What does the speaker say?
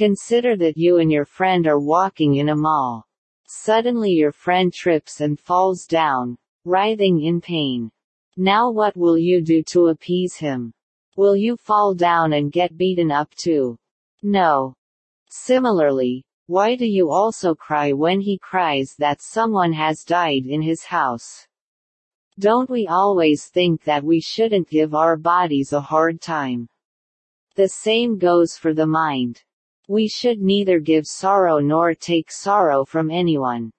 Consider that you and your friend are walking in a mall. Suddenly your friend trips and falls down, writhing in pain. Now what will you do to appease him? Will you fall down and get beaten up too? No. Similarly, why do you also cry when he cries that someone has died in his house? Don't we always think that we shouldn't give our bodies a hard time? The same goes for the mind. We should neither give sorrow nor take sorrow from anyone.